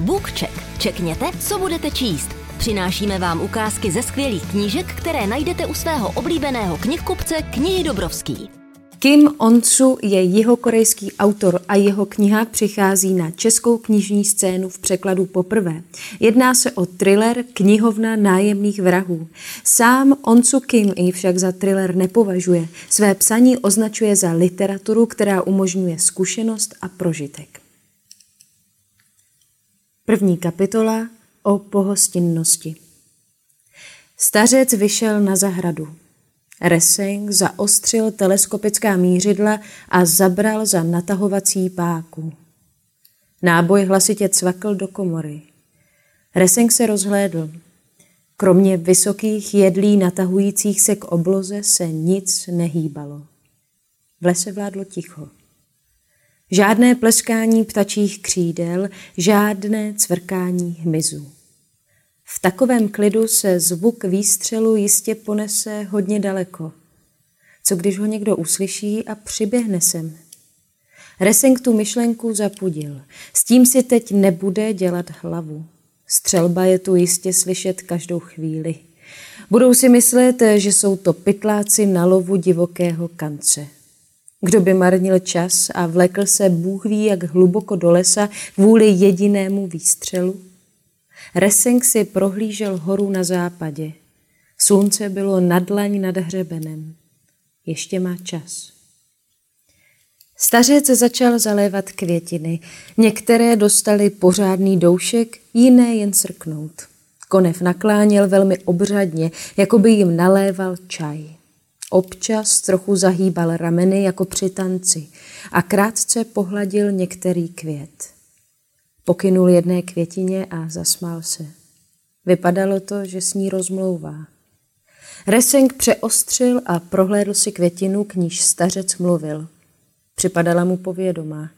BookCheck. Čekněte, co budete číst. Přinášíme vám ukázky ze skvělých knížek, které najdete u svého oblíbeného knihkupce Knihy Dobrovský. Kim On-su je jihokorejský autor a jeho kniha přichází na českou knižní scénu v překladu poprvé. Jedná se o thriller Knihovna nájemných vrahů. Sám On-su Kim ji však za thriller nepovažuje. Své psaní označuje za literaturu, která umožňuje zkušenost a prožitek. První kapitola o pohostinnosti. Stařec vyšel na zahradu. Reseng zaostřil teleskopická mířidla a zabral za natahovací páku. Náboj hlasitě cvakl do komory. Reseng se rozhlédl. Kromě vysokých jedlí natahujících se k obloze se nic nehýbalo. V lese vládlo ticho. Žádné pleskání ptačích křídel, žádné cvrkání hmyzu. V takovém klidu se zvuk výstřelu jistě ponese hodně daleko. Co když ho někdo uslyší a přiběhne sem? Reseng tu myšlenku zapudil. S tím si teď nebude dělat hlavu. Střelba je tu jistě slyšet každou chvíli. Budou si myslet, že jsou to pytláci na lovu divokého kance. Kdo by marnil čas a vlekl se Bůh ví jak hluboko do lesa kvůli jedinému výstřelu? Reseng si prohlížel horu na západě. Slunce bylo nadlaň nad hřebenem. Ještě má čas. Stařec začal zalévat květiny. Některé dostali pořádný doušek, jiné jen srknout. Konev nakláněl velmi obřadně, jako by jim naléval čaj. Občas trochu zahýbal rameny jako při tanci a krátce pohladil některý květ. Pokynul jedné květině a zasmál se. Vypadalo to, že s ní rozmlouvá. Reseng přeostřil a prohlédl si květinu, k níž stařec mluvil. Připadala mu povědomá.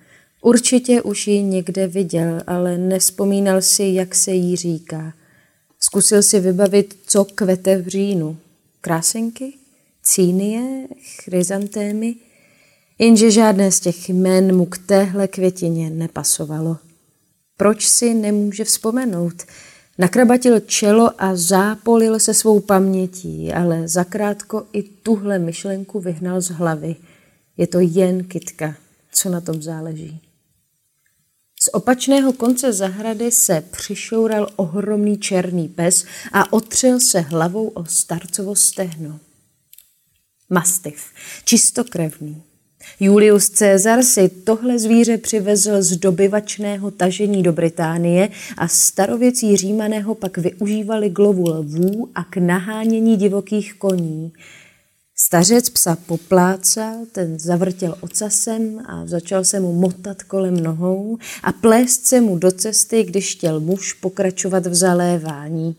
Určitě už ji někde viděl, ale nespomínal si, jak se jí říká. Zkusil si vybavit, co kvete v říjnu. Krásenky? Cínie? Chryzantémy? Jenže žádné z těch jmén mu k téhle květině nepasovalo. Proč si nemůže vzpomenout? Nakrabatil čelo a zápolil se svou pamětí, ale zakrátko i tuhle myšlenku vyhnal z hlavy. Je to jen kytka, co na tom záleží. Z opačného konce zahrady se přišoural ohromný černý pes a otřel se hlavou o starcovo stehno. Mastiv, čistokrevný, Julius Caesar si tohle zvíře přivezl z dobyvačného tažení do Británie a starověcí římaného pak využívali k lovu lvů a k nahánění divokých koní. Stařec psa poplácal, ten zavrtěl ocasem a začal se mu motat kolem nohou a plést se mu do cesty, když chtěl muž pokračovat v zalévání.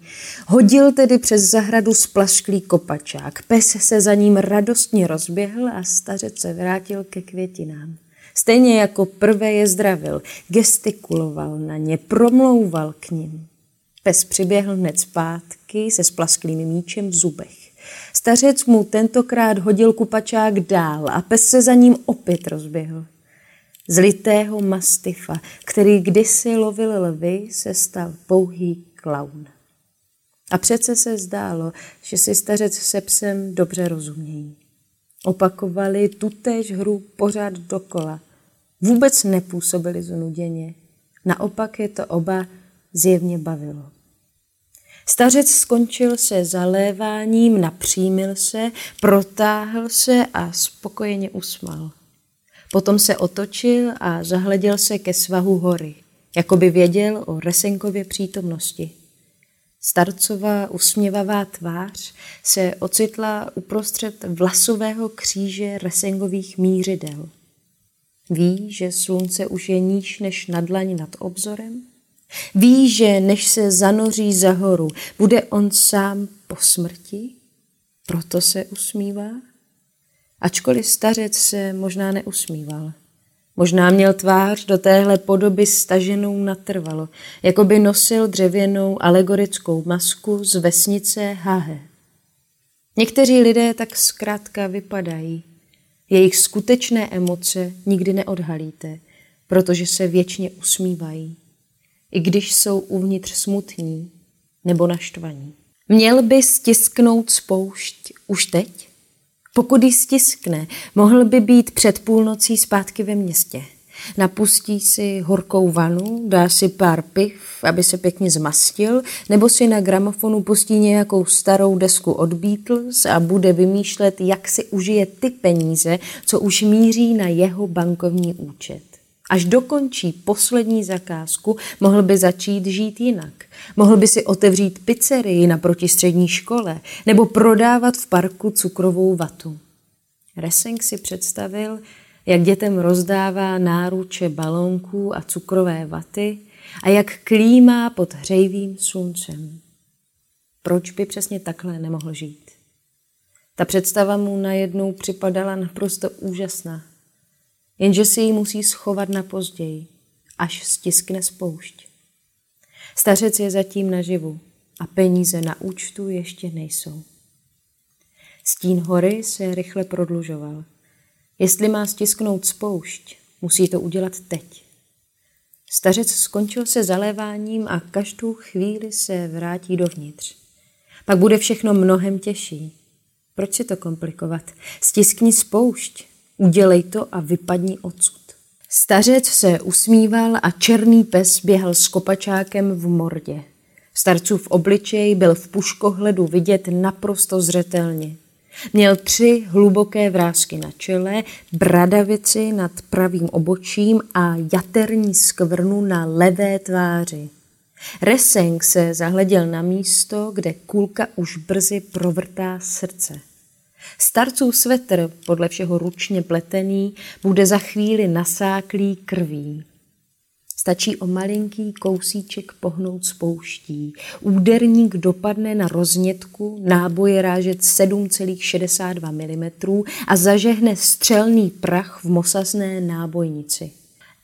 Hodil tedy přes zahradu splašklý kopačák. Pes se za ním radostně rozběhl a stařec se vrátil ke květinám. Stejně jako prvé je zdravil, gestikuloval na ně, promlouval k ním. Pes přiběhl hned zpátky se splasklým míčem v zubech. Stařec mu tentokrát hodil kupačák dál a pes se za ním opět rozběhl. Z litého mastifa, který kdysi lovil lvy, se stal pouhý klaun. A přece se zdálo, že si stařec se psem dobře rozumějí. Opakovali tutéž hru pořád dokola. Vůbec nepůsobili znuděně. Naopak je to oba zjevně bavilo. Stařec skončil se zaléváním, napřímil se, protáhl se a spokojeně usmal. Potom se otočil a zahleděl se ke svahu hory, jako by věděl o Resenkově přítomnosti. Starcová usměvavá tvář se ocitla uprostřed vlasového kříže Resengových mířidel. Ví, že slunce už je níž než nadlaň nad obzorem? Ví, že než se zanoří za horu, bude on sám po smrti? Proto se usmívá? Ačkoliv stařec se možná neusmíval. Možná měl tvář do téhle podoby staženou natrvalo, jako by nosil dřevěnou alegorickou masku z vesnice Hahe. Někteří lidé tak zkrátka vypadají. Jejich skutečné emoce nikdy neodhalíte, protože se věčně usmívají. I když jsou uvnitř smutní nebo naštvaní. Měl by stisknout spoušť už teď? Pokud ji stiskne, mohl by být před půlnocí zpátky ve městě. Napustí si horkou vanu, dá si pár piv, aby se pěkně zmastil, nebo si na gramofonu pustí nějakou starou desku od Beatles a bude vymýšlet, jak si užije ty peníze, co už míří na jeho bankovní účet. Až dokončí poslední zakázku, mohl by začít žít jinak. Mohl by si otevřít pizzerii na protistřední škole nebo prodávat v parku cukrovou vatu. Reseng si představil, jak dětem rozdává náruče balónků a cukrové vaty a jak klímá pod hřejivým sluncem. Proč by přesně takhle nemohl žít? Ta představa mu najednou připadala naprosto úžasná. Jenže si ji musí schovat na později, až stiskne spoušť. Stařec je zatím naživu a peníze na účtu ještě nejsou. Stín hory se rychle prodlužoval. Jestli má stisknout spoušť, musí to udělat teď. Stařec skončil se zaléváním a každou chvíli se vrátí dovnitř. Pak bude všechno mnohem těžší. Proč si to komplikovat? Stiskni spoušť, udělej to a vypadni odsud. Stařec se usmíval a černý pes běhal s kopačákem v mordě. Starcův obličej byl v puškohledu vidět naprosto zřetelně. Měl tři hluboké vrázky na čele, bradavici nad pravým obočím a jaterní skvrnu na levé tváři. Reseng se zahleděl na místo, kde kulka už brzy provrtá srdce. Starců svetr, podle všeho ručně pletený, bude za chvíli nasáklý krví. Stačí o malinký kousíček pohnout spouští. Úderník dopadne na roznětku, náboje rážet 7,62 mm a zažehne střelný prach v mosasné nábojnici.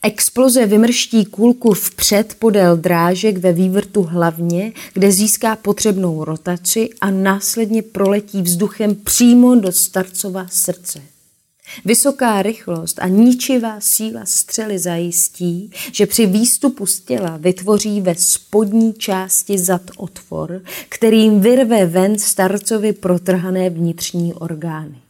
Exploze vymrští kulku vpřed podél drážek ve vývrtu hlavně, kde získá potřebnou rotaci a následně proletí vzduchem přímo do starcova srdce. Vysoká rychlost a ničivá síla střely zajistí, že při výstupu z těla vytvoří ve spodní části zad otvor, kterým vyrve ven starcovi protrhané vnitřní orgány.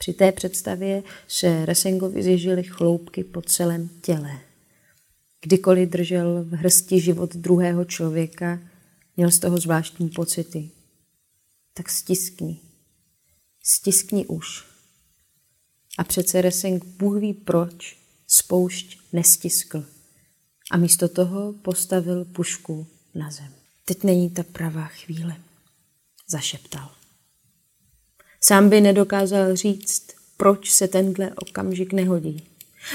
Při té představě se Resengovi zježily chloupky po celém těle. Kdykoliv držel v hrsti život druhého člověka, měl z toho zvláštní pocity. Tak stiskni. Stiskni už. A přece Reseng Bůh ví proč spoušť nestiskl. A místo toho postavil pušku na zem. Teď není ta pravá chvíle, zašeptal. Sám by nedokázal říct, proč se tenhle okamžik nehodí.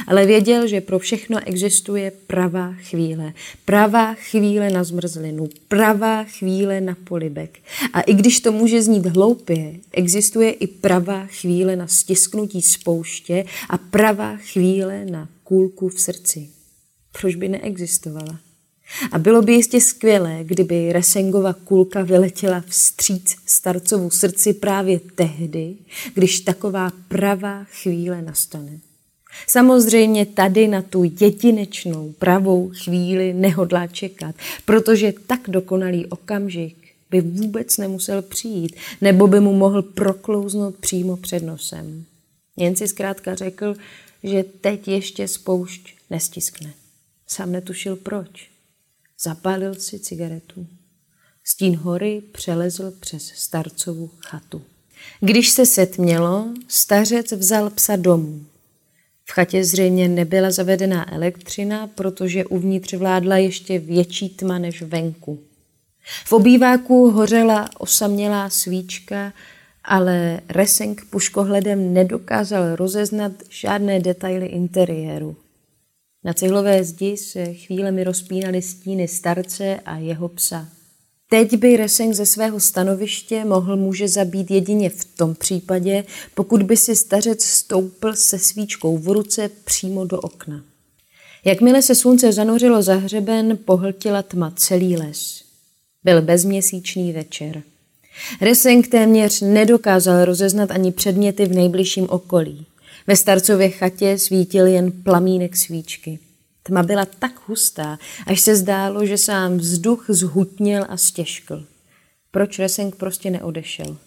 Ale věděl, že pro všechno existuje pravá chvíle. Pravá chvíle na zmrzlinu, pravá chvíle na polibek. A i když to může znít hloupě, existuje i pravá chvíle na stisknutí spouště a pravá chvíle na kůlku v srdci. Proč by neexistovala? A bylo by jistě skvělé, kdyby Resengova kulka vyletěla vstříc starcovu srdci právě tehdy, když taková pravá chvíle nastane. Samozřejmě tady na tu jedinečnou pravou chvíli nehodlá čekat, protože tak dokonalý okamžik by vůbec nemusel přijít, nebo by mu mohl proklouznout přímo před nosem. Jen si zkrátka řekl, že teď ještě spoušť nestiskne. Sám netušil proč. Zapálil si cigaretu. Stín hory přelezl přes starcovu chatu. Když se setmělo, stařec vzal psa domů. V chatě zřejmě nebyla zavedená elektřina, protože uvnitř vládla ještě větší tma než venku. V obýváku hořela osamělá svíčka, ale Reseng puškohledem nedokázal rozeznat žádné detaily interiéru. Na cihlové zdi se chvílemi rozpínaly stíny starce a jeho psa. Teď by Reseng ze svého stanoviště mohl muže zabít jedině v tom případě, pokud by si stařec stoupl se svíčkou v ruce přímo do okna. Jakmile se slunce zanořilo za hřeben, pohltila tma celý les. Byl bezměsíčný večer. Reseng téměř nedokázal rozeznat ani předměty v nejbližším okolí. Ve starcově chatě svítil jen plamínek svíčky. Tma byla tak hustá, až se zdálo, že sám vzduch zhutněl a stěžkl. Proč Reseng prostě neodešel?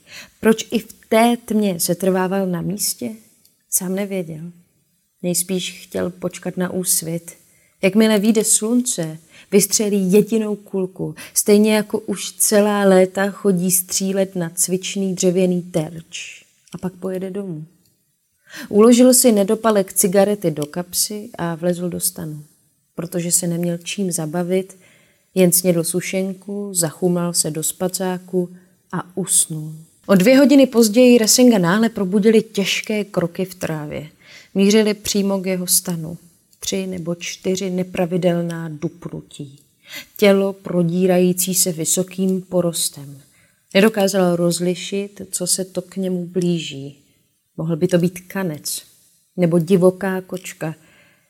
Proč i v té tmě se trvával na místě? Sám nevěděl. Nejspíš chtěl počkat na úsvit. Jakmile vyjde slunce, vystřelí jedinou kulku, stejně jako už celá léta chodí střílet na cvičný dřevěný terč a pak pojede domů. Uložil si nedopalek cigarety do kapsy a vlezl do stanu, protože se neměl čím zabavit, jen snědl sušenku, zachumal se do spacáku a usnul. O dvě hodiny později Resinga náhle probudili těžké kroky v trávě. Mířili přímo k jeho stanu. Tři nebo čtyři nepravidelná dupnutí. Tělo prodírající se vysokým porostem. Nedokázal rozlišit, co se to k němu blíží. Mohl by to být kanec nebo divoká kočka.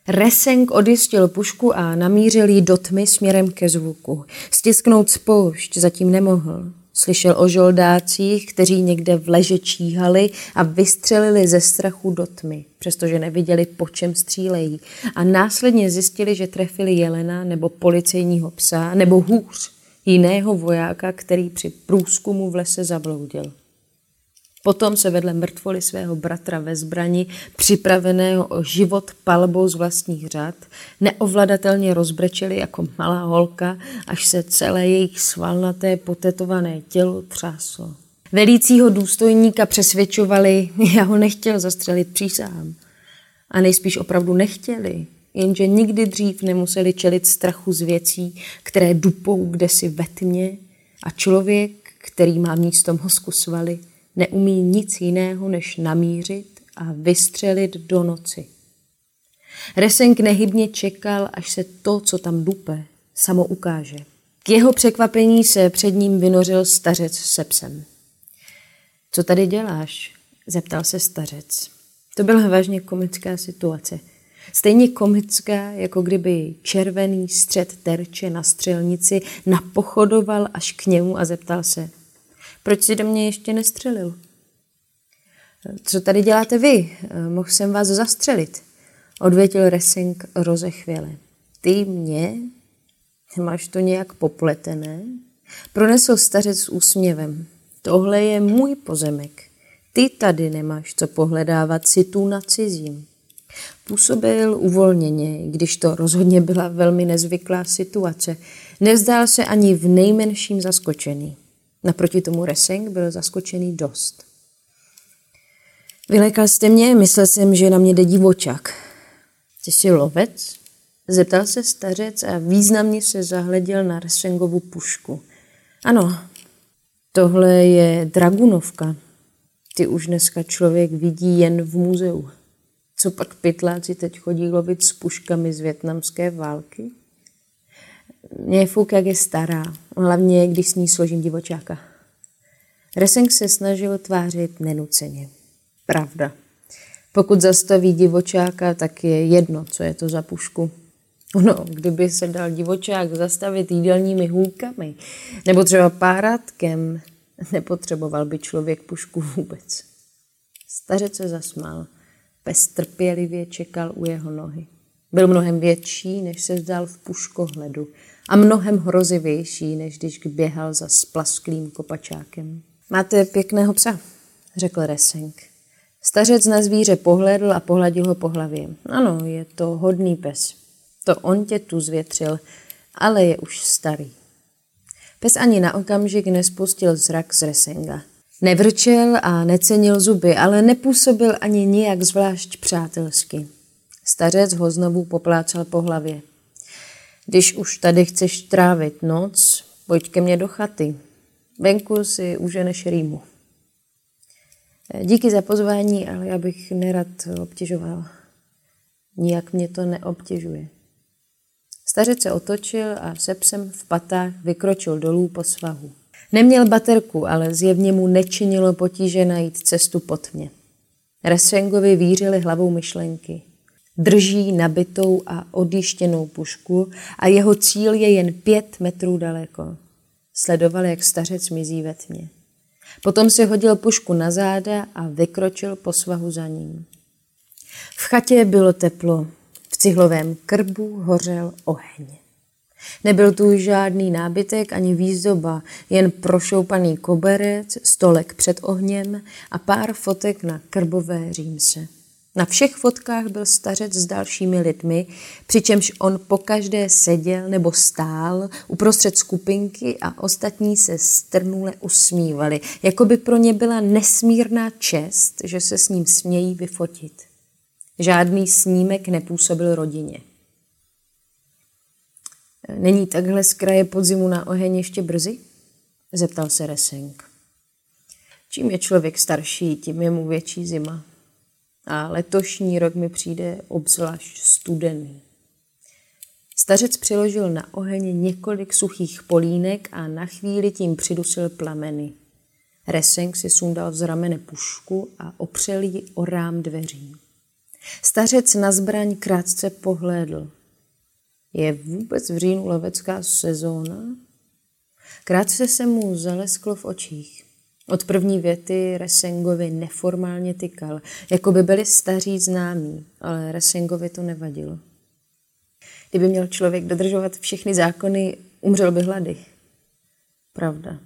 Reseng odjistil pušku a namířil ji do tmy směrem ke zvuku. Stisknout spoušť zatím nemohl. Slyšel o žoldácích, kteří někde v leže číhali a vystřelili ze strachu do tmy, přestože neviděli, po čem střílejí. A následně zjistili, že trefili jelena nebo policejního psa, nebo hůř, jiného vojáka, který při průzkumu v lese zabloudil. Potom se vedle mrtvoly svého bratra ve zbrani, připraveného o život palbou z vlastních řad, neovladatelně rozbrečeli jako malá holka, až se celé jejich svalnaté potetované tělo třáslo. Velícího důstojníka přesvědčovali, já ho nechtěl zastřelit přísahám. A nejspíš opravdu nechtěli, jenže nikdy dřív nemuseli čelit strachu z věcí, které dupou kdesi ve tmě a člověk, který má místo mozku svaly, neumí nic jiného, než namířit a vystřelit do noci. Resenk nehybně čekal, až se to, co tam dupe, samo ukáže. K jeho překvapení se před ním vynořil stařec se psem. Co tady děláš? zeptal se stařec. To byla vážně komická situace. Stejně komická, jako kdyby červený střed terče na střelnici napochodoval až k němu a zeptal se, proč si do mě ještě nestřelil? Co tady děláte vy? Mohl jsem vás zastřelit. Odvětil Ressing rozechvěle. Ty mě? Máš to nějak popletené? Pronesl stařec s úsměvem. Tohle je můj pozemek. Ty tady nemáš co pohledávat si tu na cizím. Působil uvolněně, když to rozhodně byla velmi nezvyklá situace. Nevzdál se ani v nejmenším zaskočený. Naproti tomu Reseng byl zaskočený dost. Vylekal jste mě, myslel jsem, že na mě jde divočák. Ty jsi lovec? Zeptal se stařec a významně se zahleděl na Resengovu pušku. Ano, tohle je Dragunovka. Ty už dneska člověk vidí jen v muzeu. Co pak pytláci teď chodí lovit s puškami z větnamské války? Mě je fuk, jak je stará, hlavně když s ní složím divočáka. Reseng se snažil tvářit nenuceně. Pravda. Pokud zastaví divočáka, tak je jedno, co je to za pušku. No, kdyby se dal divočák zastavit jídelními hůlkami, nebo třeba párátkem, nepotřeboval by člověk pušku vůbec. Stařec se zasmál. Pes trpělivě čekal u jeho nohy. Byl mnohem větší, než se zdál v puškohledu a mnohem hrozivější, než když běhal za splasklým kopačákem. Máte pěkného psa, řekl Reseng. Stařec na zvíře pohledl a pohladil ho po hlavě. Ano, je to hodný pes. To on tě tu zvětřil, ale je už starý. Pes ani na okamžik nespustil zrak z Resenga. Nevrčel a necenil zuby, ale nepůsobil ani nijak zvlášť přátelsky. Stařec ho znovu poplácal po hlavě. Když už tady chceš trávit noc, pojď ke mně do chaty. Venku si uženeš rýmu. Díky za pozvání, ale já bych nerad obtěžoval. Nijak mě to neobtěžuje. Stařec se otočil a se psem v patách vykročil dolů po svahu. Neměl baterku, ale zjevně mu nečinilo potíže najít cestu pod mě. Resvengovi vířily hlavou myšlenky. Drží nabitou a odjištěnou pušku a jeho cíl je jen pět metrů daleko. Sledoval, jak stařec mizí ve tmě. Potom si hodil pušku na záda a vykročil po svahu za ním. V chatě bylo teplo. V cihlovém krbu hořel oheň. Nebyl tu žádný nábytek ani výzdoba, jen prošoupaný koberec, stolek před ohněm a pár fotek na krbové římse. Na všech fotkách byl stařec s dalšími lidmi, přičemž on pokaždé seděl nebo stál uprostřed skupinky a ostatní se strnule usmívali, jako by pro ně byla nesmírná čest, že se s ním smějí vyfotit. Žádný snímek nepůsobil rodině. Není takhle z kraje podzimu na oheň ještě brzy? Zeptal se Reseng. Čím je člověk starší, tím je mu větší zima. A letošní rok mi přijde obzvlášť studený. Stařec přiložil na oheň několik suchých polínek a na chvíli tím přidusil plameny. Reseng si sundal z ramene pušku a opřel ji o rám dveří. Stařec na zbraň krátce pohlédl. Je vůbec v říjnu lovecká sezóna? Krátce se mu zalesklo v očích. Od první věty Resengovi neformálně tykal, jako by byli staří známí, ale Resengovi to nevadilo. Kdyby měl člověk dodržovat všechny zákony, umřel by hlady. Pravda.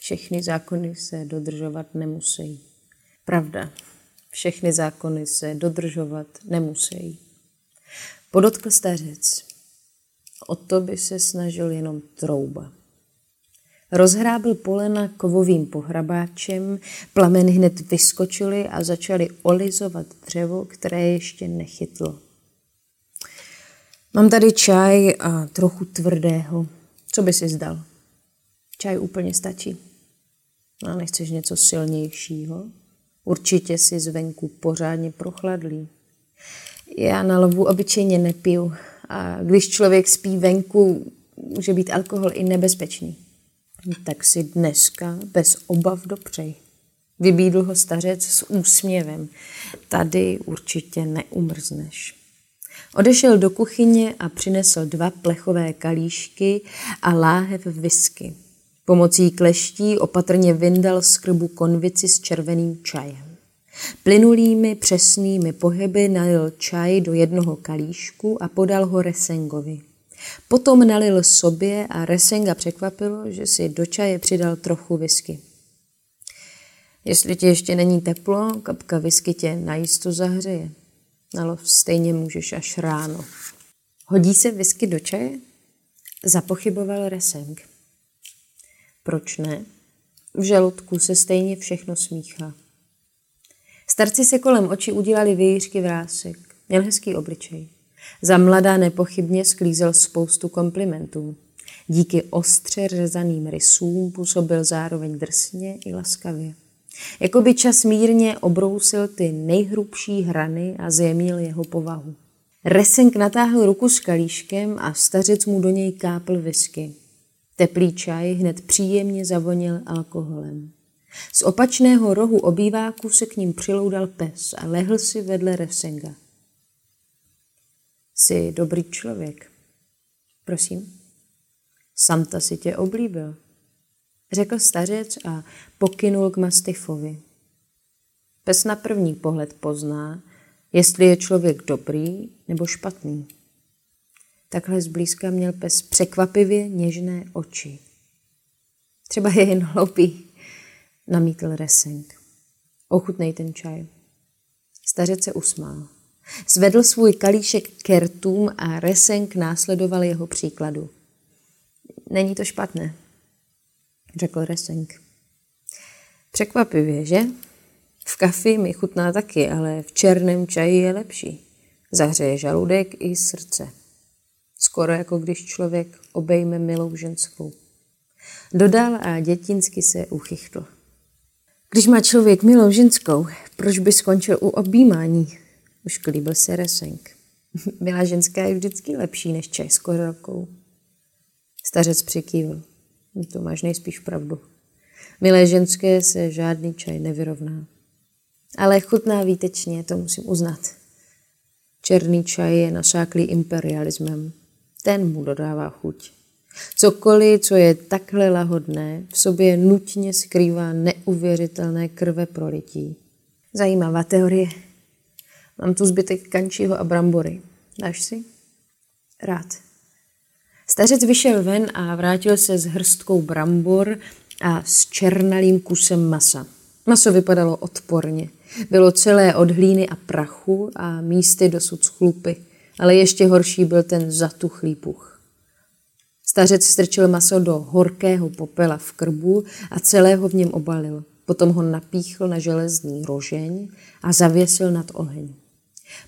Všechny zákony se dodržovat nemusí. Pravda. Všechny zákony se dodržovat nemusí. Podotkl stařec. O to by se snažil jenom trouba. Rozhrábil polena kovovým pohrabáčem, plameny hned vyskočily a začaly olizovat dřevo, které ještě nechytlo. Mám tady čaj a trochu tvrdého. Co by si zdal? Čaj úplně stačí. A nechceš něco silnějšího? Určitě si zvenku pořádně prochladlý. Já na lovu obyčejně nepiju a když člověk spí venku, může být alkohol i nebezpečný. Tak si dneska bez obav dopřej. Vybídl ho stařec s úsměvem. Tady určitě neumrzneš. Odešel do kuchyně a přinesl dva plechové kalíšky a láhev whisky. Pomocí kleští opatrně vyndal z krbu konvici s červeným čajem. Plynulými přesnými pohyby nalil čaj do jednoho kalíšku a podal ho Resengovi. Potom nalil sobě a Resenga překvapilo, že si do čaje přidal trochu whisky. Jestli ti ještě není teplo, kapka whisky tě najisto zahřeje. Ale stejně můžeš až ráno. Hodí se whisky do čaje? Zapochyboval Reseng. Proč ne? V žaludku se stejně všechno smíchá. Starci se kolem očí udělali výjířky vrásek. Měl hezký obličej. Za mladá nepochybně sklízel spoustu komplimentů. Díky ostře řezaným rysům působil zároveň drsně i laskavě. Jako by čas mírně obrousil ty nejhrubší hrany a zjemnil jeho povahu. Resenk natáhl ruku s kalíškem a stařec mu do něj kápl whisky. Teplý čaj hned příjemně zavonil alkoholem. Z opačného rohu obýváku se k ním přiloudal pes a lehl si vedle Resenga. Jsi dobrý člověk. Prosím. Santa si tě oblíbil, řekl stařec a pokynul k mastifovi. Pes na první pohled pozná, jestli je člověk dobrý nebo špatný. Takhle zblízka měl pes překvapivě něžné oči. Třeba je jen hloupý, namítl Reseng. Ochutnej ten čaj. Stařec se usmál. Zvedl svůj kalíšek k rtům a Reseng následoval jeho příkladu. Není to špatné, řekl Reseng. Překvapivě, že? V kafi mi chutná taky, ale v černém čaji je lepší. Zahřeje žaludek i srdce. Skoro jako když člověk obejme milou ženskou. Dodal a dětinsky se uchychtl. Když má člověk milou ženskou, proč by skončil u objímání? Už klíbil se Resenk. Milá ženská je vždycky lepší než čaj s korelkou. Stařec přikývl. To máš nejspíš pravdu. Milé ženské se žádný čaj nevyrovná. Ale chutná výtečně, to musím uznat. Černý čaj je nasáklý imperialismem. Ten mu dodává chuť. Cokoliv, co je takhle lahodné, v sobě nutně skrývá neuvěřitelné krve prolití. Zajímavá teorie. Mám tu zbytek kančího a brambory. Dáš si? Rád. Stařec vyšel ven a vrátil se s hrstkou brambor a s černalým kusem masa. Maso vypadalo odporně. Bylo celé od hlíny a prachu a místy dosud chlupy, ale ještě horší byl ten zatuchlý puch. Stařec strčil maso do horkého popela v krbu a celého v něm obalil. Potom ho napíchl na železný rožeň a zavěsil nad oheň.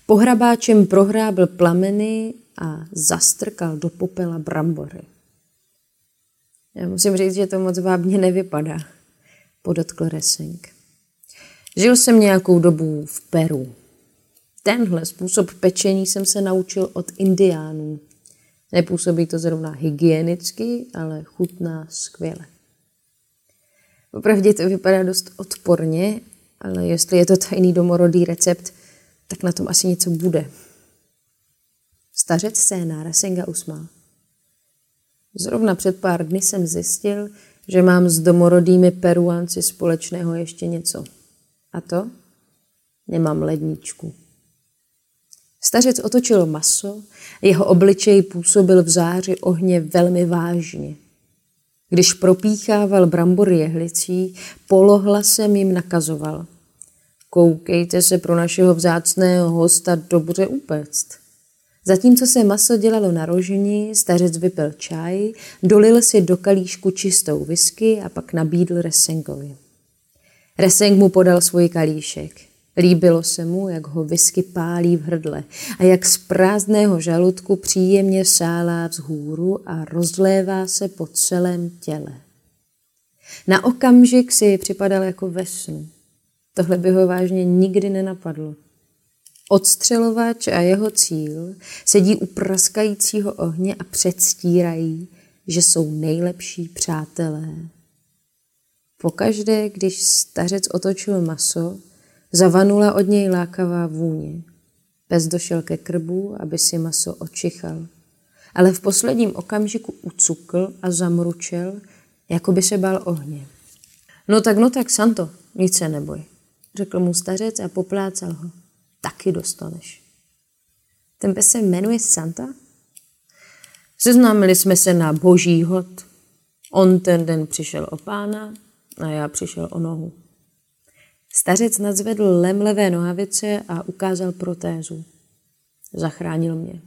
Pohrabáčem prohrábil plameny a zastrkal do popela brambory. Já musím říct, že to moc vábně nevypadá, podotkl Resing. Žil jsem nějakou dobu v Peru. Tenhle způsob pečení jsem se naučil od indiánů. Nepůsobí to zrovna hygienicky, ale chutná skvěle. Opravdu to vypadá dost odporně, ale jestli je to tajný domorodý recept, tak na tom asi něco bude. Stařec se na Rasenga usmál. Zrovna před pár dny jsem zjistil, že mám s domorodými peruánci společného ještě něco. A to? Nemám ledničku. Stařec otočil maso, jeho obličej působil v záři ohně velmi vážně. Když propíchával brambory jehlicí, polohlasem jim nakazoval. Koukejte se pro našeho vzácného hosta dobře upéct. Zatímco se maso dělalo na rožení, stařec vypil čaj, dolil si do kalíšku čistou whisky a pak nabídl Resengovi. Reseng mu podal svůj kalíšek. Líbilo se mu, jak ho whisky pálí v hrdle a jak z prázdného žaludku příjemně sálá vzhůru a rozlévá se po celém těle. Na okamžik si připadal jako ve snu. Tohle by ho vážně nikdy nenapadlo. Odstřelovač a jeho cíl sedí u praskajícího ohně a předstírají, že jsou nejlepší přátelé. Pokaždé, když stařec otočil maso, zavanula od něj lákavá vůně. Pes došel ke krbu, aby si maso očichal. Ale v posledním okamžiku ucukl a zamručel, jako by se bál ohně. No tak, no tak, Santo, nic se neboj, řekl mu stařec a poplácal ho. Taky dostaneš. Ten pes se jmenuje Santa? Seznámili jsme se na boží hod. On ten den přišel o pána a já přišel o nohu. Stařec nadzvedl lem levé nohavice a ukázal protézu. Zachránil mě.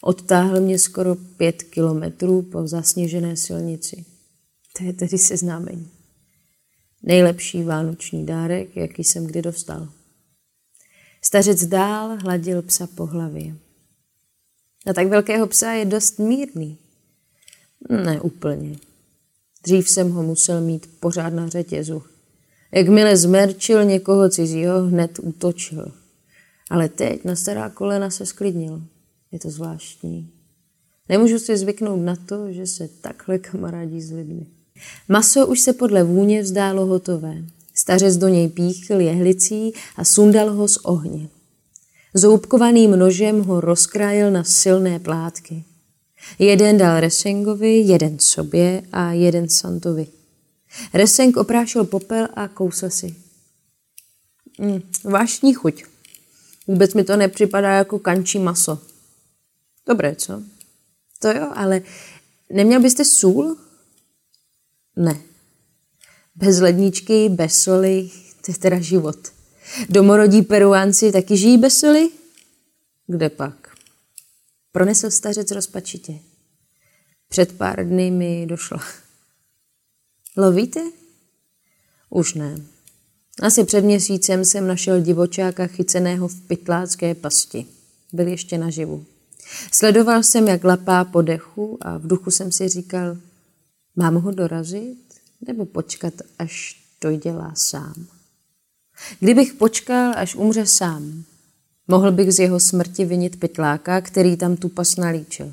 Odtáhl mě skoro pět kilometrů po zasněžené silnici. To je tedy seznámení. Nejlepší vánoční dárek, jaký jsem kdy dostal. Stařec dál hladil psa po hlavě. Na tak velkého psa je dost mírný. Ne úplně. Dřív jsem ho musel mít pořád na řetězu. Jakmile zmerčil někoho cizího, hned útočil. Ale teď na stará kolena se sklidnil. Je to zvláštní. Nemůžu si zvyknout na to, že se takhle kamarádí s lidmi. Maso už se podle vůně vzdálo hotové. Stařec do něj píchl jehlicí a sundal ho z ohně. Zoubkovaným nožem ho rozkrájel na silné plátky. Jeden dal Resengovi, jeden sobě a jeden Santovi. Reseng oprášil popel a kousl si. Mm, vášní chuť. Vůbec mi to nepřipadá jako kančí maso. Dobré, co? To jo, ale neměl byste sůl? Ne. Bez ledničky, bez soli, to je teda život. Domorodí peruánci taky žijí bez soli? Kde pak? Pronesl stařec rozpačitě. Před pár dny mi došla. Lovíte? Už ne. Asi před měsícem jsem našel divočáka chyceného v pytlácké pasti. Byl ještě naživu. Sledoval jsem, jak lapá po dechu a v duchu jsem si říkal, mám ho dorazit nebo počkat, až to dělá sám. Kdybych počkal, až umře sám, mohl bych z jeho smrti vinit pytláka, který tam tu pas nalíčil.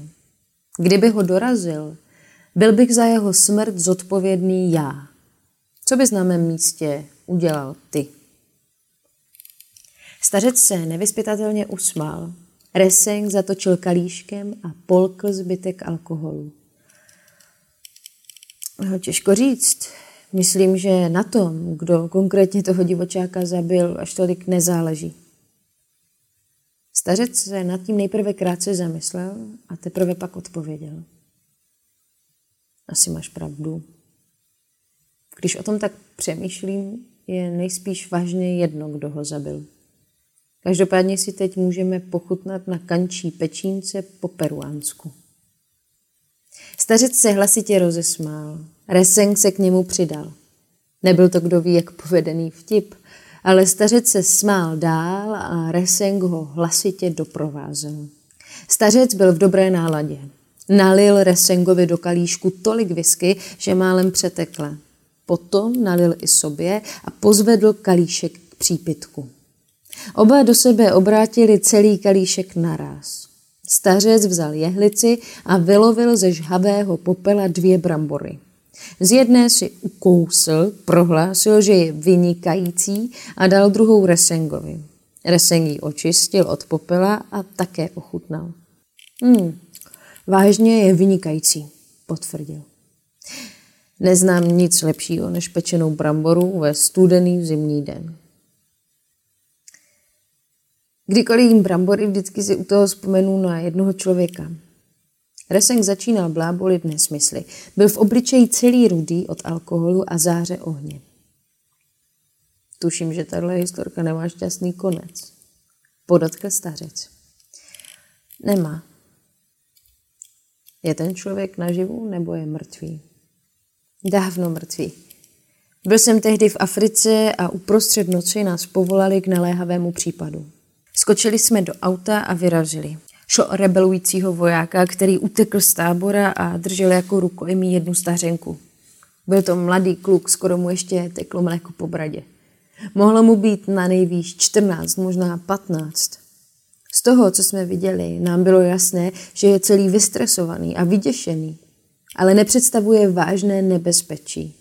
Kdyby ho dorazil, byl bych za jeho smrt zodpovědný já. Co bys na mém místě udělal ty? Stařec se nevyspytatelně usmál. Reseng zatočil kalíškem a polkl zbytek alkoholu. No, těžko říct. Myslím, že na tom, kdo konkrétně toho divočáka zabil, až tolik nezáleží. Stařec se nad tím nejprve krátce zamyslel a teprve pak odpověděl. Asi máš pravdu. Když o tom tak přemýšlím, je nejspíš vážně jedno, kdo ho zabil. Každopádně si teď můžeme pochutnat na kančí pečínce po peruánsku. Stařec se hlasitě rozesmál. Reseng se k němu přidal. Nebyl to kdo ví, jak povedený vtip, ale stařec se smál dál a Reseng ho hlasitě doprovázel. Stařec byl v dobré náladě. Nalil Resengovi do kalíšku tolik whisky, že málem přetekla. Potom nalil i sobě a pozvedl kalíšek k přípitku. Oba do sebe obrátili celý kalíšek naraz. Stařec vzal jehlici a vylovil ze žhavého popela dvě brambory. Z jedné si ukousl, prohlásil, že je vynikající a dal druhou Resengovi. Reseng ji očistil od popela a také ochutnal. Hmm, vážně je vynikající, potvrdil. Neznám nic lepšího než pečenou bramboru ve studený zimní den. Kdykoliv jim brambory, vždycky si u toho vzpomenu na jednoho člověka. Reseng začínal blábolit nesmysly. Byl v obličeji celý rudý od alkoholu a záře ohně. Tuším, že tahle historka nemá šťastný konec. Podotkl stařec. Nemá. Je ten člověk naživu nebo je mrtvý? Dávno mrtvý. Byl jsem tehdy v Africe a uprostřed noci nás povolali k naléhavému případu. Skočili jsme do auta a vyrazili. Šlo o rebelujícího vojáka, který utekl z tábora a držel jako rukojmí jednu stařenku. Byl to mladý kluk, skoro mu ještě teklo mléko po bradě. Mohlo mu být na nejvýš 14, možná 15. Z toho, co jsme viděli, nám bylo jasné, že je celý vystresovaný a vyděšený, ale nepředstavuje vážné nebezpečí.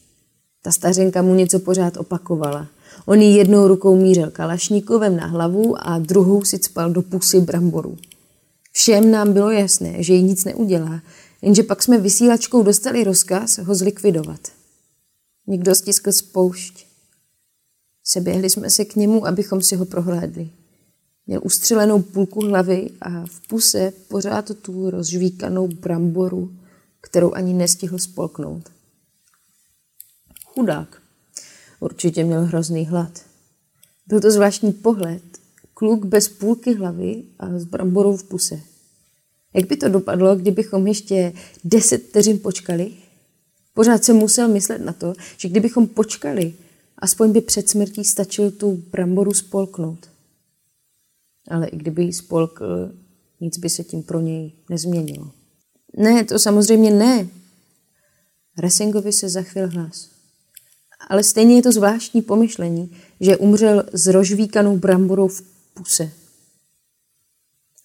Ta stařenka mu něco pořád opakovala. On jí jednou rukou mířil kalašníkovem na hlavu a druhou si cpal do pusy bramboru. Všem nám bylo jasné, že jí nic neudělá, jenže pak jsme vysílačkou dostali rozkaz ho zlikvidovat. Někdo stiskl spoušť. Seběhli jsme se k němu, abychom si ho prohlédli. Měl ustřelenou půlku hlavy a v puse pořád tu rozžvíkanou bramboru, kterou ani nestihl spolknout. Chudák. Určitě měl hrozný hlad. Byl to zvláštní pohled. Kluk bez půlky hlavy a s bramborou v puse. Jak by to dopadlo, kdybychom ještě deset vteřin počkali? Pořád jsem musel myslet na to, že kdybychom počkali, aspoň by před smrtí stačil tu bramboru spolknout. Ale i kdyby ji spolkl, nic by se tím pro něj nezměnilo. Ne, to samozřejmě ne. Resengovi se zachvěl hlas. Ale stejně je to zvláštní pomyšlení, že umřel s rožvíkanou bramborou v puse.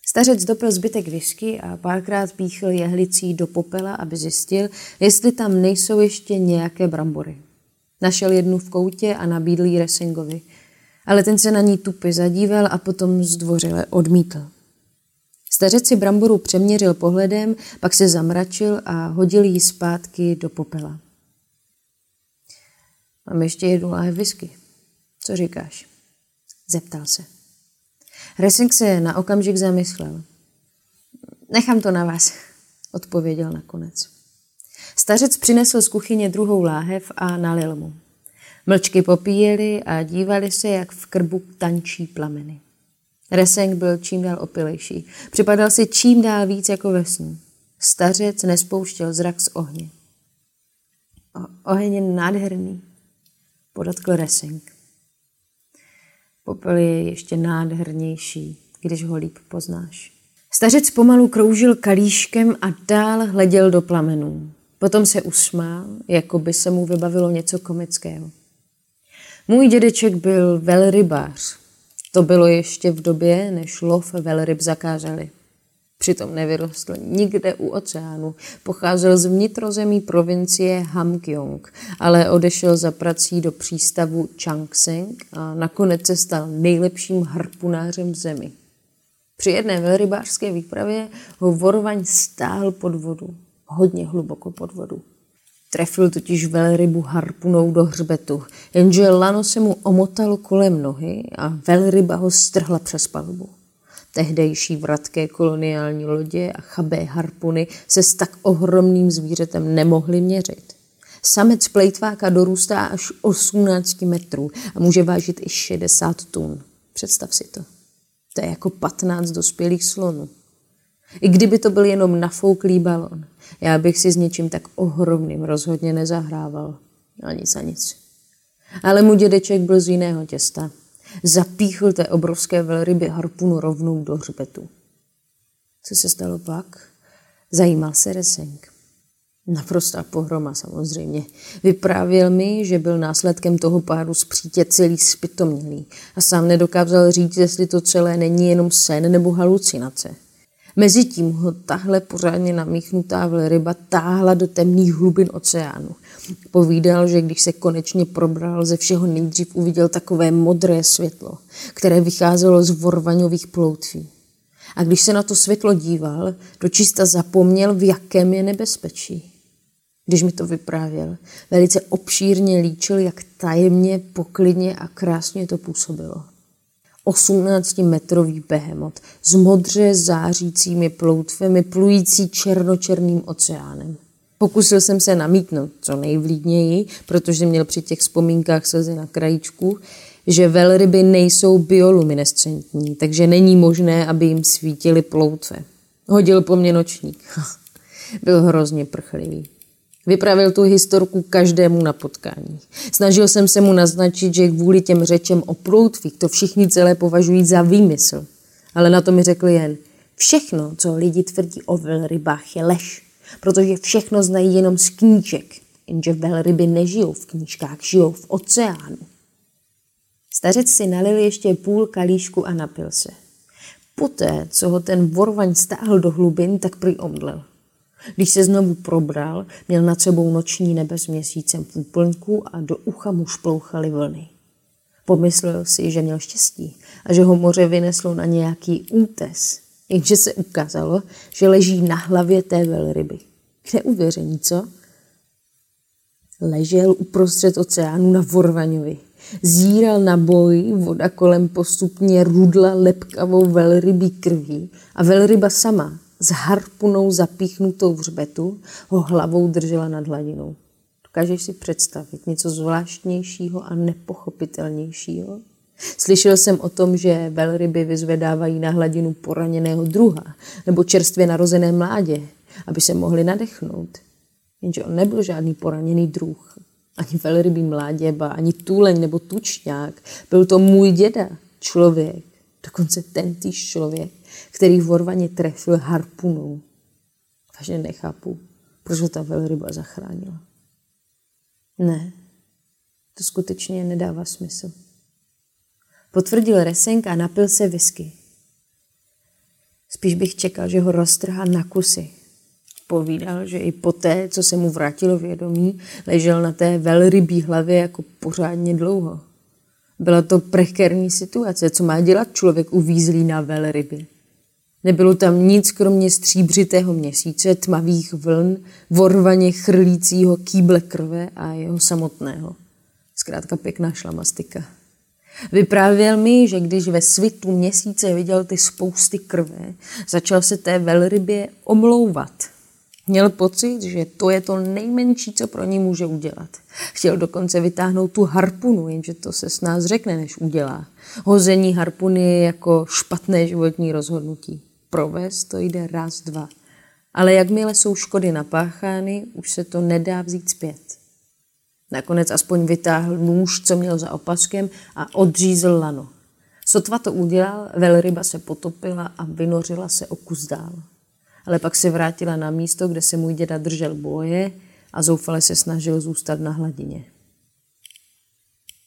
Stařec dopil zbytek whisky a párkrát píchl jehlicí do popela, aby zjistil, jestli tam nejsou ještě nějaké brambory. Našel jednu v koutě a nabídl ji Resingovi, ale ten se na ní tupy zadíval a potom zdvořile odmítl. Stařec si bramboru přeměřil pohledem, pak se zamračil a hodil ji zpátky do popela. Mám ještě jednu láhev whisky. Co říkáš? Zeptal se. Resing se na okamžik zamyslel. Nechám to na vás, odpověděl nakonec. Stařec přinesl z kuchyně druhou láhev a nalil mu. Mlčky popíjeli a dívali se, jak v krbu tančí plameny. Reseng byl čím dál opilejší. Připadal si čím dál víc jako ve snu. Stařec nespouštěl zrak z ohně. O, oheň je nádherný, podotkl Reseng. Popel je ještě nádhernější, když ho líp poznáš. Stařec pomalu kroužil kalíškem a dál hleděl do plamenů. Potom se usmál, jako by se mu vybavilo něco komického. Můj dědeček byl velrybář. To bylo ještě v době, než lov velryb zakázali. Přitom nevyrostl nikde u oceánu. Pocházel z vnitrozemí provincie Hamgyong, ale odešel za prací do přístavu Changseng a nakonec se stal nejlepším harpunářem v zemi. Při jedné velrybářské výpravě ho vorvaň stál pod vodu, hodně hluboko pod vodu. Trefil totiž velrybu harpunou do hřbetu, jenže lano se mu omotalo kolem nohy a velryba ho strhla přes palubu. Tehdejší vratké koloniální lodě a chabé harpuny se s tak ohromným zvířetem nemohly měřit. Samec plejtváka dorůstá až 18 metrů a může vážit i 60 tun. Představ si to. To je jako 15 dospělých slonů. I kdyby to byl jenom nafouklý balon, já bych si s něčím tak ohromným rozhodně nezahrával. A nic a nic. Ale můj dědeček byl z jiného těsta. Zapíchl té obrovské velryby harpunu rovnou do hřbetu. Co se stalo pak? Zajímal se Resenk. Naprostá pohroma samozřejmě. Vyprávěl mi, že byl následkem toho pádu z přítě celý spitomělý a sám nedokázal říct, jestli to celé není jenom sen nebo halucinace. Mezitím ho tahle pořádně namíchnutá velryba táhla do temných hlubin oceánu. Povídal, že když se konečně probral ze všeho nejdřív uviděl takové modré světlo, které vycházelo z vorvaňových ploutví. A když se na to světlo díval, dočista zapomněl, v jakém je nebezpečí. Když mi to vyprávěl, velice obšírně líčil, jak tajemně, poklidně a krásně to působilo. 18-metrový behemot s modře zářícími ploutvemi plující černočerným oceánem. Pokusil jsem se namítnout co nejvlídněji, protože měl při těch vzpomínkách slzy na krajíčku, že velryby nejsou bioluminescentní, takže není možné, aby jim svítily ploutve. Hodil po mně nočník. Byl hrozně prchlivý. Vypravil tu historku každému na potkání. Snažil jsem se mu naznačit, že kvůli těm řečem o ploutvích to všichni celé považují za výmysl. Ale na to mi řekl jen, všechno, co lidi tvrdí o velrybách, je lež, protože všechno znají jenom z knížek, jenže velryby nežijou v knížkách, žijou v oceánu. Stařec si nalil ještě půl kalíšku a napil se. Poté, co ho ten vorvaň stáhl do hlubin, tak prý omdlel. Když se znovu probral, měl nad sebou noční nebe s měsícem v úplňku a do ucha mu šplouchaly vlny. Pomyslel si, že měl štěstí a že ho moře vyneslo na nějaký útes, jenže se ukázalo, že leží na hlavě té velryby. K neuvěření, co? Ležel uprostřed oceánu na Vorvaňovi. Zíral na boj, voda kolem postupně rudla lepkavou velrybí krví a velryba sama s harpunou zapíchnutou v hřbetu ho hlavou držela nad hladinou. Dokážeš si představit něco zvláštnějšího a nepochopitelnějšího? Slyšel jsem o tom, že velryby vyzvedávají na hladinu poraněného druha nebo čerstvě narozené mládě, aby se mohli nadechnout. Jenže on nebyl žádný poraněný druh. Ani velrybí mládě, ba ani tuleň nebo tučňák. Byl to můj děda, člověk. Dokonce ten týž člověk, který v Vorvaně trefil harpunou. Takže nechápu, proč ho ta velryba zachránila. Ne, to skutečně nedává smysl. Potvrdil Resenk a napil se whisky. Spíš bych čekal, že ho roztrhá na kusy. Povídal, že i poté, co se mu vrátilo vědomí, ležel na té velrybí hlavě jako pořádně dlouho. Byla to prekérní situace, co má dělat člověk uvízlý na velrybě. Nebylo tam nic kromě stříbřitého měsíce, tmavých vln, vorvaně chrlícího kýble krve a jeho samotného. Zkrátka pěkná šlamastika. Vyprávěl mi, že když ve svitu měsíce viděl ty spousty krve, začal se té velrybě omlouvat. Měl pocit, že to je to nejmenší, co pro ní může udělat. Chtěl dokonce vytáhnout tu harpunu, jenže to se s nás řekne, než udělá. Hození harpuny je jako špatné životní rozhodnutí provést, to jde raz, dva. Ale jakmile jsou škody napáchány, už se to nedá vzít zpět. Nakonec aspoň vytáhl nůž, co měl za opaskem a odřízl lano. Sotva to udělal, velryba se potopila a vynořila se o kus dál. Ale pak se vrátila na místo, kde se můj děda držel boje a zoufale se snažil zůstat na hladině.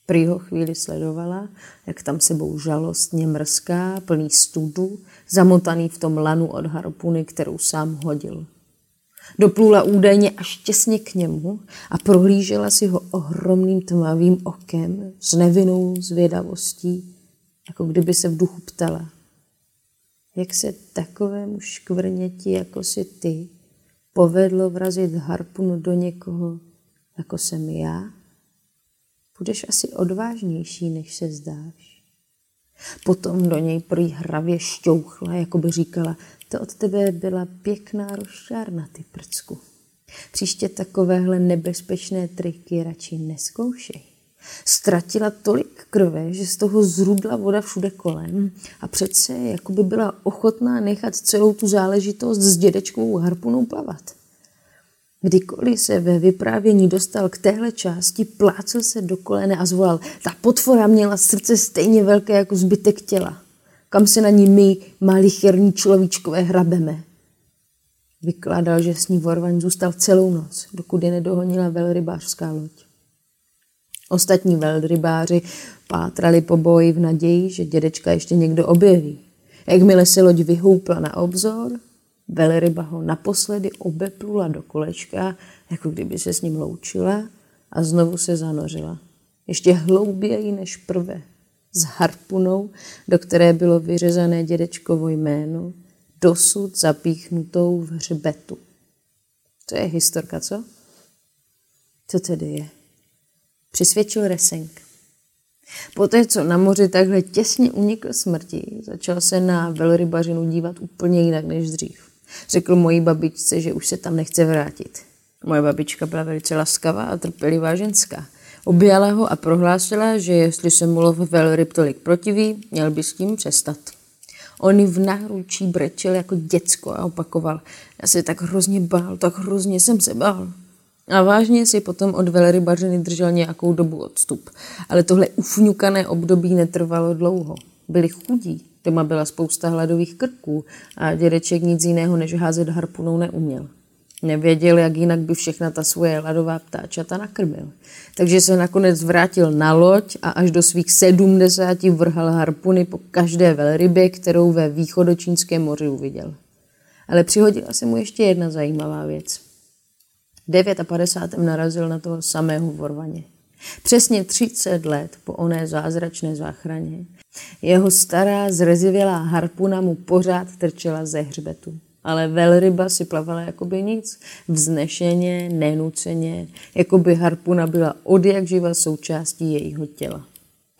Prý ho chvíli sledovala, jak tam sebou žalostně mrská, plný studu, zamotaný v tom lanu od harpuny, kterou sám hodil. Doplula údajně až těsně k němu a prohlížela si ho ohromným tmavým okem s nevinnou zvědavostí, jako kdyby se v duchu ptala. Jak se takovému škvrněti, jako si ty, povedlo vrazit harpunu do někoho, jako jsem já? Budeš asi odvážnější, než se zdáš. Potom do něj prý hravě šťouchla, jako by říkala, to od tebe byla pěkná rozšárna, ty prcku. Příště takovéhle nebezpečné triky radši neskoušej. Ztratila tolik krve, že z toho zrudla voda všude kolem a přece jako by byla ochotná nechat celou tu záležitost s dědečkovou harpunou plavat. Kdykoliv se ve vyprávění dostal k téhle části, plácel se do kolene a zvolal. Ta potvora měla srdce stejně velké jako zbytek těla. Kam se na ní my, malí chirní človíčkové, hrabeme? Vykládal, že s ní Vorvaň zůstal celou noc, dokud je nedohonila velrybářská loď. Ostatní velrybáři pátrali po boji v naději, že dědečka ještě někdo objeví. Jakmile se loď vyhoupla na obzor, velryba ho naposledy obeplula do kolečka, jako kdyby se s ním loučila a znovu se zanořila. Ještě hlouběji než prvé, s harpunou, do které bylo vyřezané dědečkovo jméno, dosud zapíchnutou v hřbetu. To je historka, co? Co tedy je? Přisvědčil Resenk. Poté, co na moři takhle těsně unikl smrti, začal se na velrybařinu dívat úplně jinak než dřív. Řekl mojí babičce, že už se tam nechce vrátit. Moje babička byla velice laskavá a trpělivá ženská. Objala ho a prohlásila, že jestli se mu lov velryb tolik protiví, měl by s tím přestat. On v náručí brečel jako děcko a opakoval. Já se tak hrozně bál, tak hrozně jsem se bál. A vážně si potom od velrybařiny držel nějakou dobu odstup. Ale tohle ufňukané období netrvalo dlouho. Byli chudí, doma byla spousta hladových krků a dědeček nic jiného než házet harpunou neuměl. Nevěděl, jak jinak by všechna ta svoje ladová ptáčata nakrmil. Takže se nakonec vrátil na loď a až do svých sedmdesáti vrhal harpuny po každé velrybě, kterou ve východočínském moři uviděl. Ale přihodila se mu ještě jedna zajímavá věc. V 59. narazil na toho samého vorvaně. Přesně 30 let po oné zázračné záchraně jeho stará zrezivělá harpuna mu pořád trčela ze hřbetu ale velryba si plavala jako by nic, vznešeně, nenuceně, jako by harpuna byla od jak živa součástí jejího těla.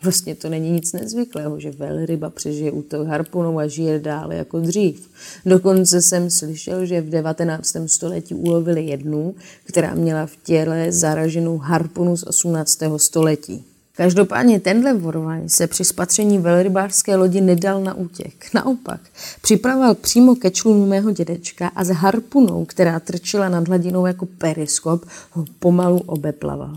Vlastně to není nic nezvyklého, že velryba přežije útok harpunou a žije dále jako dřív. Dokonce jsem slyšel, že v 19. století ulovili jednu, která měla v těle zaraženou harpunu z 18. století. Každopádně tenhle vorvaň se při spatření velrybářské lodi nedal na útěk. Naopak, připravoval přímo ke člunu mého dědečka a s harpunou, která trčela nad hladinou jako periskop, ho pomalu obeplaval.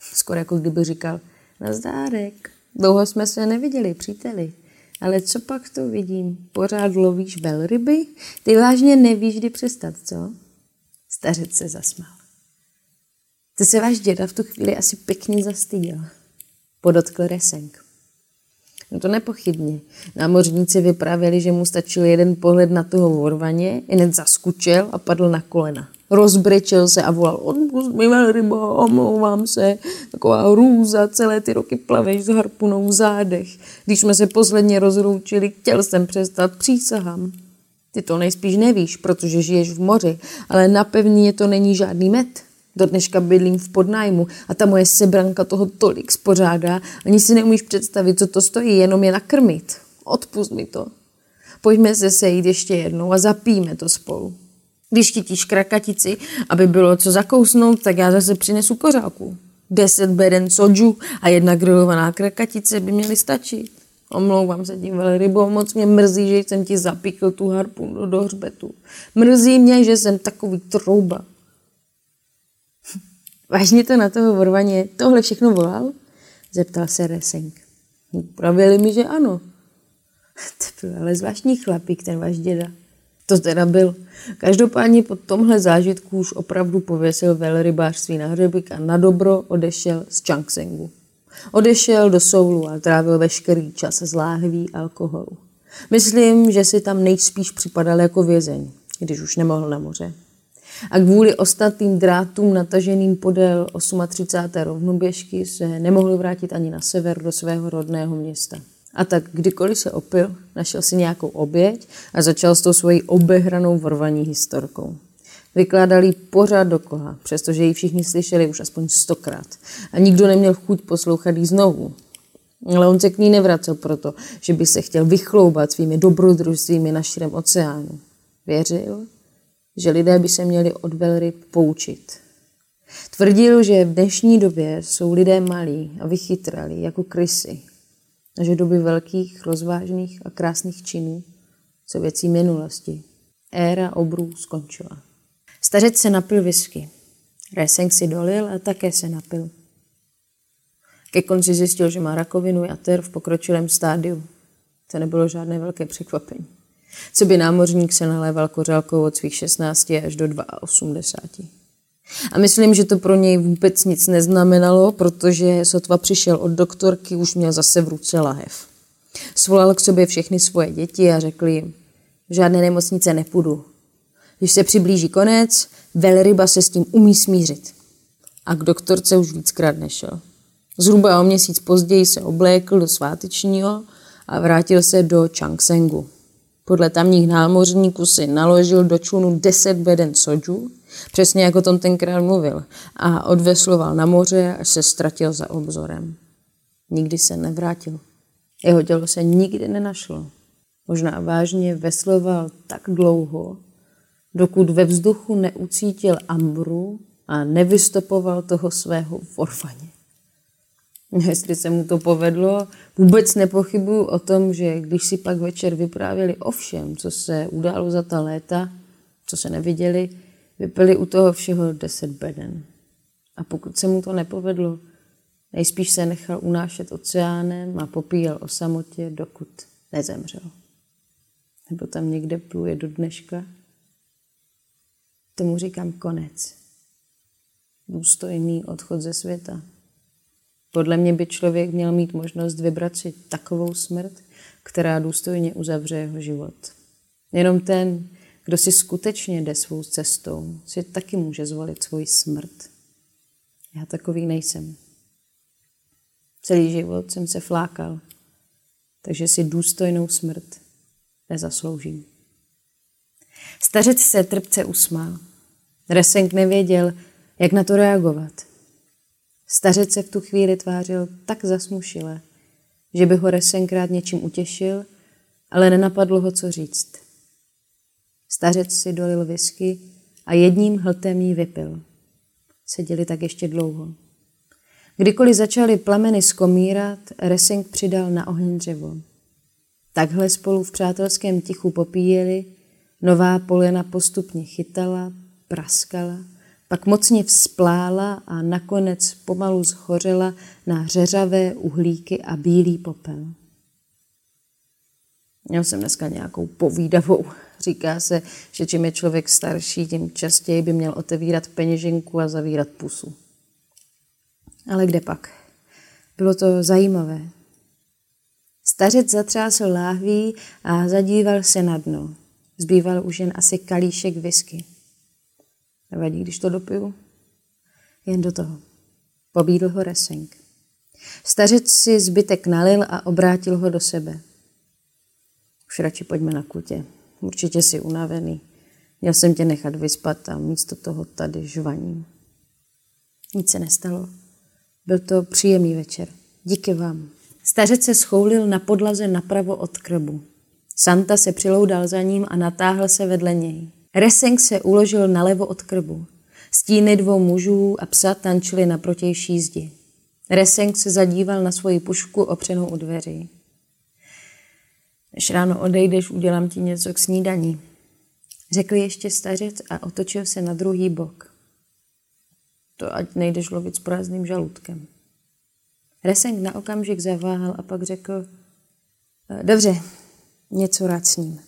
Skoro jako kdyby říkal, nazdárek, dlouho jsme se neviděli, příteli. Ale co pak to vidím? Pořád lovíš velryby? Ty vážně nevíš, kdy přestat, co? Stařec se zasmál. To se váš děda v tu chvíli asi pěkně zastyděl podotkl Resenk. No to nepochybně. Námořníci vyprávěli, že mu stačil jeden pohled na toho vorvaně, hned zaskučel a padl na kolena. Rozbrečel se a volal, odpust mi rybo, omlouvám se. Taková hrůza, celé ty roky plaveš s harpunou v zádech. Když jsme se posledně rozloučili, chtěl jsem přestat, přísahám. Ty to nejspíš nevíš, protože žiješ v moři, ale na pevnině to není žádný med. Do dneška bydlím v podnájmu a ta moje sebranka toho tolik spořádá, ani si neumíš představit, co to stojí, jenom je nakrmit. Odpust mi to. Pojďme se sejít ještě jednou a zapijeme to spolu. Když chytíš krakatici, aby bylo co zakousnout, tak já zase přinesu kořálku. Deset beden soju a jedna grilovaná krakatice by měly stačit. Omlouvám se tím velrybou, moc mě mrzí, že jsem ti zapíkl tu harpu do hřbetu. Mrzí mě, že jsem takový trouba. Vážně to na toho vorvaně tohle všechno volal? Zeptal se Reseng. Pravili mi, že ano. To byl ale zvláštní chlapík, ten váš děda. To teda byl. Každopádně po tomhle zážitku už opravdu pověsil velrybářství na hřebík a na dobro odešel z Changsengu. Odešel do Soulu a trávil veškerý čas z láhví alkoholu. Myslím, že si tam nejspíš připadal jako vězeň, když už nemohl na moře a kvůli ostatním drátům nataženým podél 38. rovnoběžky se nemohl vrátit ani na sever do svého rodného města. A tak kdykoliv se opil, našel si nějakou oběť a začal s tou svojí obehranou vorvaní historkou. Vykládali pořád dokola, přestože ji všichni slyšeli už aspoň stokrát. A nikdo neměl chuť poslouchat jí znovu. Ale on se k ní nevracel proto, že by se chtěl vychloubat svými dobrodružstvími na širém oceánu. Věřil, že lidé by se měli od velryb poučit. Tvrdil, že v dnešní době jsou lidé malí a vychytralí jako krysy a že doby velkých, rozvážných a krásných činů jsou věcí minulosti. Éra obrů skončila. Stařec se napil whisky. Reseng si dolil a také se napil. Ke konci zjistil, že má rakovinu jater v pokročilém stádiu. To nebylo žádné velké překvapení. Co by námořník se naléval kořálkou od svých 16 až do 82. A myslím, že to pro něj vůbec nic neznamenalo, protože sotva přišel od doktorky, už měl zase v ruce lahev. Svolal k sobě všechny svoje děti a řekl jim, žádné nemocnice nepůjdu. Když se přiblíží konec, velryba se s tím umí smířit. A k doktorce už víckrát nešel. Zhruba o měsíc později se oblékl do svátečního a vrátil se do Changsengu. Podle tamních námořníků si naložil do člunu 10 beden soju, přesně jako tom tenkrát mluvil, a odvesloval na moře, až se ztratil za obzorem. Nikdy se nevrátil. Jeho tělo se nikdy nenašlo. Možná vážně vesloval tak dlouho, dokud ve vzduchu neucítil ambru a nevystopoval toho svého vorvaně. Jestli se mu to povedlo, vůbec nepochybuju o tom, že když si pak večer vyprávěli o všem, co se událo za ta léta, co se neviděli, vypili u toho všeho deset beden. A pokud se mu to nepovedlo, nejspíš se nechal unášet oceánem a popíjel o samotě, dokud nezemřel. Nebo tam někde pluje do dneška. Tomu říkám konec. Důstojný odchod ze světa. Podle mě by člověk měl mít možnost vybrat si takovou smrt, která důstojně uzavře jeho život. Jenom ten, kdo si skutečně jde svou cestou, si taky může zvolit svoji smrt. Já takový nejsem. Celý život jsem se flákal, takže si důstojnou smrt nezasloužím. Stařec se trpce usmál. Resenk nevěděl, jak na to reagovat. Stařec se v tu chvíli tvářil tak zasmušile, že by ho Resenkrát něčím utěšil, ale nenapadlo ho, co říct. Stařec si dolil whisky a jedním hltem jí vypil. Seděli tak ještě dlouho. Kdykoliv začaly plameny skomírat, Resing přidal na oheň dřevo. Takhle spolu v přátelském tichu popíjeli, nová polena postupně chytala, praskala pak mocně vzplála a nakonec pomalu zhořela na řeřavé uhlíky a bílý popel. Měl jsem dneska nějakou povídavou. Říká se, že čím je člověk starší, tím častěji by měl otevírat peněženku a zavírat pusu. Ale kde pak? Bylo to zajímavé. Stařec zatřásl láhví a zadíval se na dno. Zbýval už jen asi kalíšek whisky. Nevadí, když to dopiju? Jen do toho. Pobídl ho Resing. Stařec si zbytek nalil a obrátil ho do sebe. Už radši pojďme na kutě. Určitě jsi unavený. Měl jsem tě nechat vyspat a místo toho tady žvaním. Nic se nestalo. Byl to příjemný večer. Díky vám. Stařec se schoulil na podlaze napravo od krbu. Santa se přiloudal za ním a natáhl se vedle něj. Reseng se uložil nalevo od krbu. Stíny dvou mužů a psa tančily na protější zdi. Reseng se zadíval na svoji pušku opřenou u dveří. Než ráno odejdeš, udělám ti něco k snídaní. Řekl ještě stařec a otočil se na druhý bok. To ať nejdeš lovit s prázdným žaludkem. Reseng na okamžik zaváhal a pak řekl, dobře, něco rád s ním.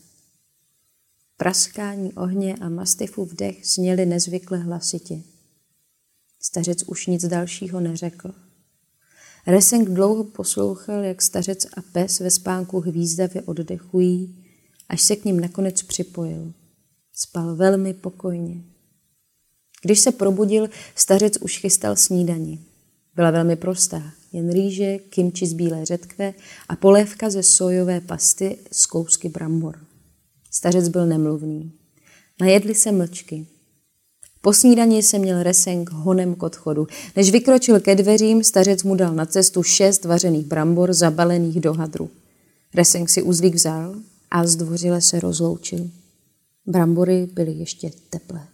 Praskání ohně a mastifův dech zněly nezvykle hlasitě. Stařec už nic dalšího neřekl. Reseng dlouho poslouchal, jak stařec a pes ve spánku hvízdavě oddechují, až se k ním nakonec připojil. Spal velmi pokojně. Když se probudil, stařec už chystal snídani. Byla velmi prostá, jen rýže, kimči z bílé řetkve a polévka ze sojové pasty z kousky brambor. Stařec byl nemluvný. Najedli se mlčky. Po snídani se měl Reseng honem k odchodu. Než vykročil ke dveřím, stařec mu dal na cestu šest vařených brambor zabalených do hadru. Reseng si uzvík vzal a zdvořile se rozloučil. Brambory byly ještě teplé.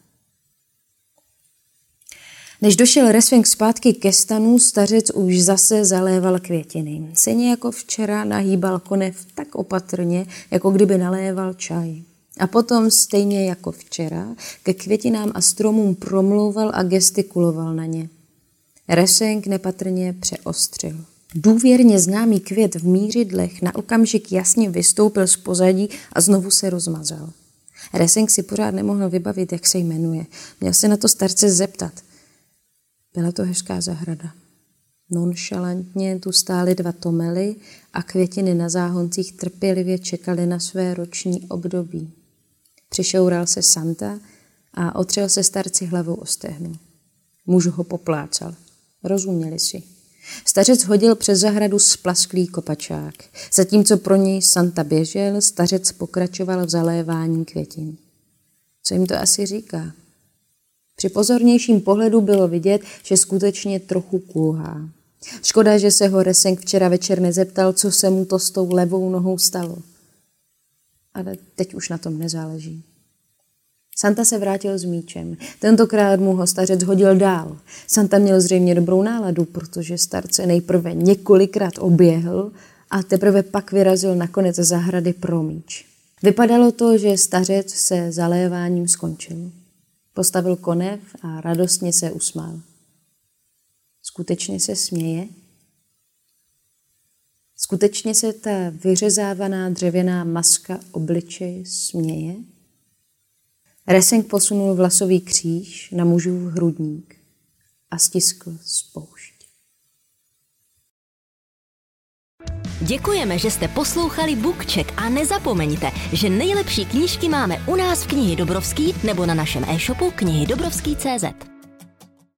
Než došel Resving zpátky ke stanu, stařec už zase zaléval květiny. Stejně jako včera nahýbal konev tak opatrně, jako kdyby naléval čaj. A potom, stejně jako včera, ke květinám a stromům promlouval a gestikuloval na ně. Resenk nepatrně přeostřil. Důvěrně známý květ v mířidlech na okamžik jasně vystoupil z pozadí a znovu se rozmazal. Resenk si pořád nemohl vybavit, jak se jmenuje. Měl se na to starce zeptat. Byla to hezká zahrada. Nonšalantně tu stály dva tomely a květiny na záhoncích trpělivě čekaly na své roční období. Přišoural se Santa a otřel se starci hlavou o stehnu. Muž ho poplácal. Rozuměli si. Stařec hodil přes zahradu splasklý kopačák. Zatímco pro něj Santa běžel, stařec pokračoval v zalévání květin. Co jim to asi říká? Při pozornějším pohledu bylo vidět, že skutečně trochu kulhá. Škoda, že se ho Reseng včera večer nezeptal, co se mu to s tou levou nohou stalo. Ale teď už na tom nezáleží. Santa se vrátil s míčem. Tentokrát mu ho stařec hodil dál. Santa měl zřejmě dobrou náladu, protože starce nejprve několikrát oběhl a teprve pak vyrazil nakonec zahrady pro míč. Vypadalo to, že stařec se zaléváním skončil. Postavil konev a radostně se usmál. Skutečně se směje? Skutečně se ta vyřezávaná dřevěná maska obličeje směje? Reseng posunul vlasový kříž na mužův hrudník a stiskl spoušť. Děkujeme, že jste poslouchali Bookcheck a nezapomeňte, že nejlepší knížky máme u nás v knihy Dobrovský nebo na našem e-shopu knihy Dobrovský.cz.